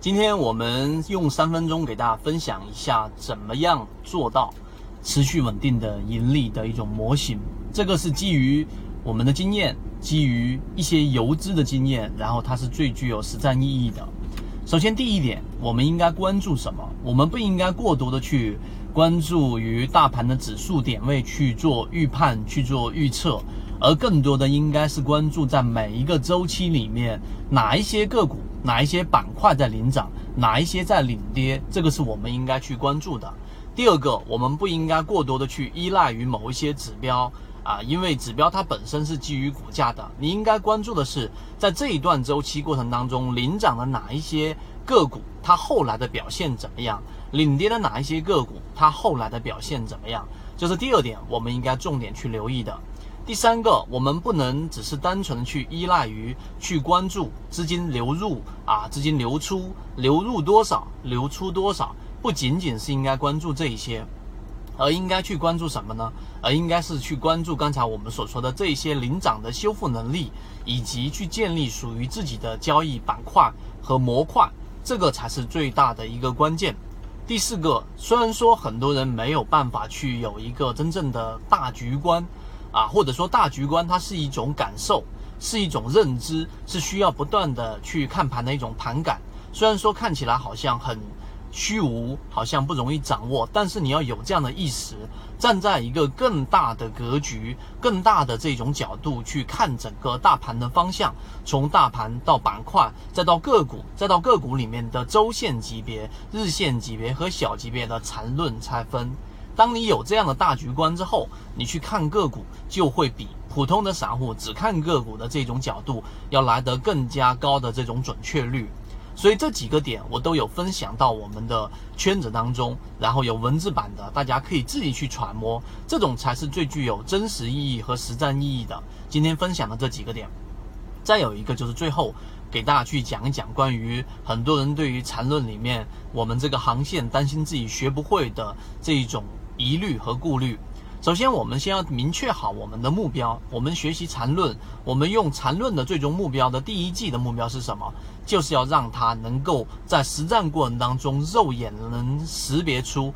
今天我们用三分钟给大家分享一下，怎么样做到持续稳定的盈利的一种模型。这个是基于我们的经验，基于一些游资的经验，然后它是最具有实战意义的。首先，第一点，我们应该关注什么？我们不应该过多的去关注于大盘的指数点位去做预判、去做预测，而更多的应该是关注在每一个周期里面哪一些个股。哪一些板块在领涨，哪一些在领跌，这个是我们应该去关注的。第二个，我们不应该过多的去依赖于某一些指标啊，因为指标它本身是基于股价的。你应该关注的是，在这一段周期过程当中，领涨的哪一些个股，它后来的表现怎么样？领跌的哪一些个股，它后来的表现怎么样？这是第二点，我们应该重点去留意的。第三个，我们不能只是单纯的去依赖于去关注资金流入啊，资金流出，流入多少，流出多少，不仅仅是应该关注这一些，而应该去关注什么呢？而应该是去关注刚才我们所说的这些领涨的修复能力，以及去建立属于自己的交易板块和模块，这个才是最大的一个关键。第四个，虽然说很多人没有办法去有一个真正的大局观。啊，或者说大局观，它是一种感受，是一种认知，是需要不断的去看盘的一种盘感。虽然说看起来好像很虚无，好像不容易掌握，但是你要有这样的意识，站在一个更大的格局、更大的这种角度去看整个大盘的方向，从大盘到板块，再到个股，再到个股里面的周线级别、日线级别和小级别的缠论拆分。当你有这样的大局观之后，你去看个股就会比普通的散户只看个股的这种角度要来得更加高的这种准确率。所以这几个点我都有分享到我们的圈子当中，然后有文字版的，大家可以自己去揣摩，这种才是最具有真实意义和实战意义的。今天分享的这几个点，再有一个就是最后给大家去讲一讲关于很多人对于缠论里面我们这个航线担心自己学不会的这一种。疑虑和顾虑，首先我们先要明确好我们的目标。我们学习缠论，我们用缠论的最终目标的第一季的目标是什么？就是要让它能够在实战过程当中肉眼能识别出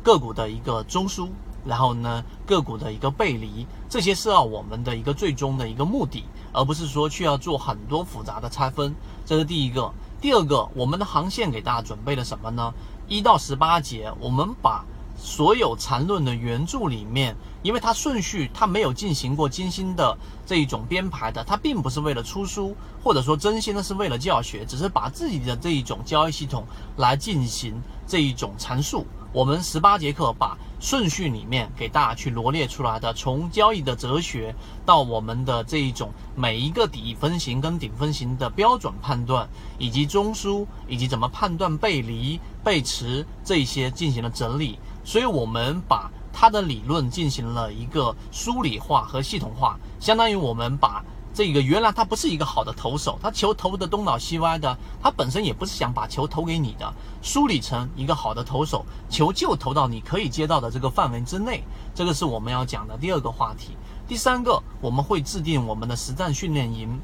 个股的一个中枢，然后呢个股的一个背离，这些是要我们的一个最终的一个目的，而不是说去要做很多复杂的拆分。这是第一个。第二个，我们的航线给大家准备了什么呢？一到十八节，我们把。所有缠论的原著里面，因为它顺序它没有进行过精心的这一种编排的，它并不是为了出书，或者说真心的是为了教学，只是把自己的这一种交易系统来进行这一种阐述。我们十八节课把顺序里面给大家去罗列出来的，从交易的哲学到我们的这一种每一个底分型跟顶分型的标准判断，以及中枢，以及怎么判断背离、背驰这些进行了整理。所以我们把它的理论进行了一个梳理化和系统化，相当于我们把这个原来他不是一个好的投手，他球投的东倒西歪的，他本身也不是想把球投给你的，梳理成一个好的投手，球就投到你可以接到的这个范围之内，这个是我们要讲的第二个话题。第三个，我们会制定我们的实战训练营，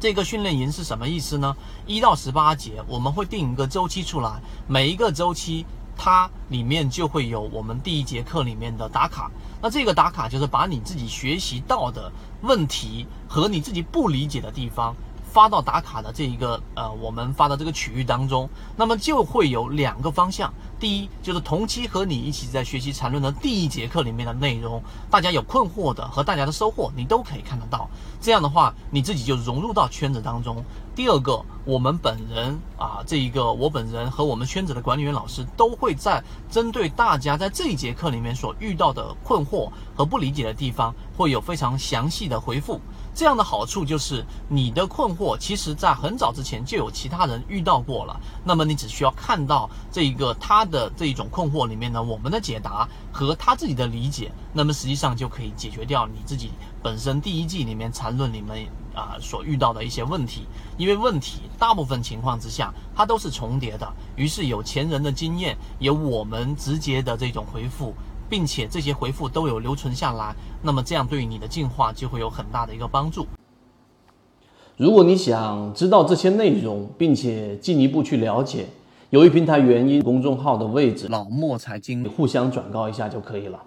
这个训练营是什么意思呢？一到十八节，我们会定一个周期出来，每一个周期。它里面就会有我们第一节课里面的打卡，那这个打卡就是把你自己学习到的问题和你自己不理解的地方。发到打卡的这一个呃，我们发的这个区域当中，那么就会有两个方向。第一，就是同期和你一起在学习缠论的第一节课里面的内容，大家有困惑的和大家的收获，你都可以看得到。这样的话，你自己就融入到圈子当中。第二个，我们本人啊，这一个我本人和我们圈子的管理员老师都会在针对大家在这一节课里面所遇到的困惑和不理解的地方，会有非常详细的回复。这样的好处就是，你的困惑其实在很早之前就有其他人遇到过了。那么你只需要看到这一个他的这一种困惑里面呢，我们的解答和他自己的理解，那么实际上就可以解决掉你自己本身第一季里面缠论里面啊所遇到的一些问题。因为问题大部分情况之下它都是重叠的，于是有前人的经验，有我们直接的这种回复。并且这些回复都有留存下来，那么这样对于你的进化就会有很大的一个帮助。如果你想知道这些内容，并且进一步去了解，由于平台原因，公众号的位置老莫财经互相转告一下就可以了。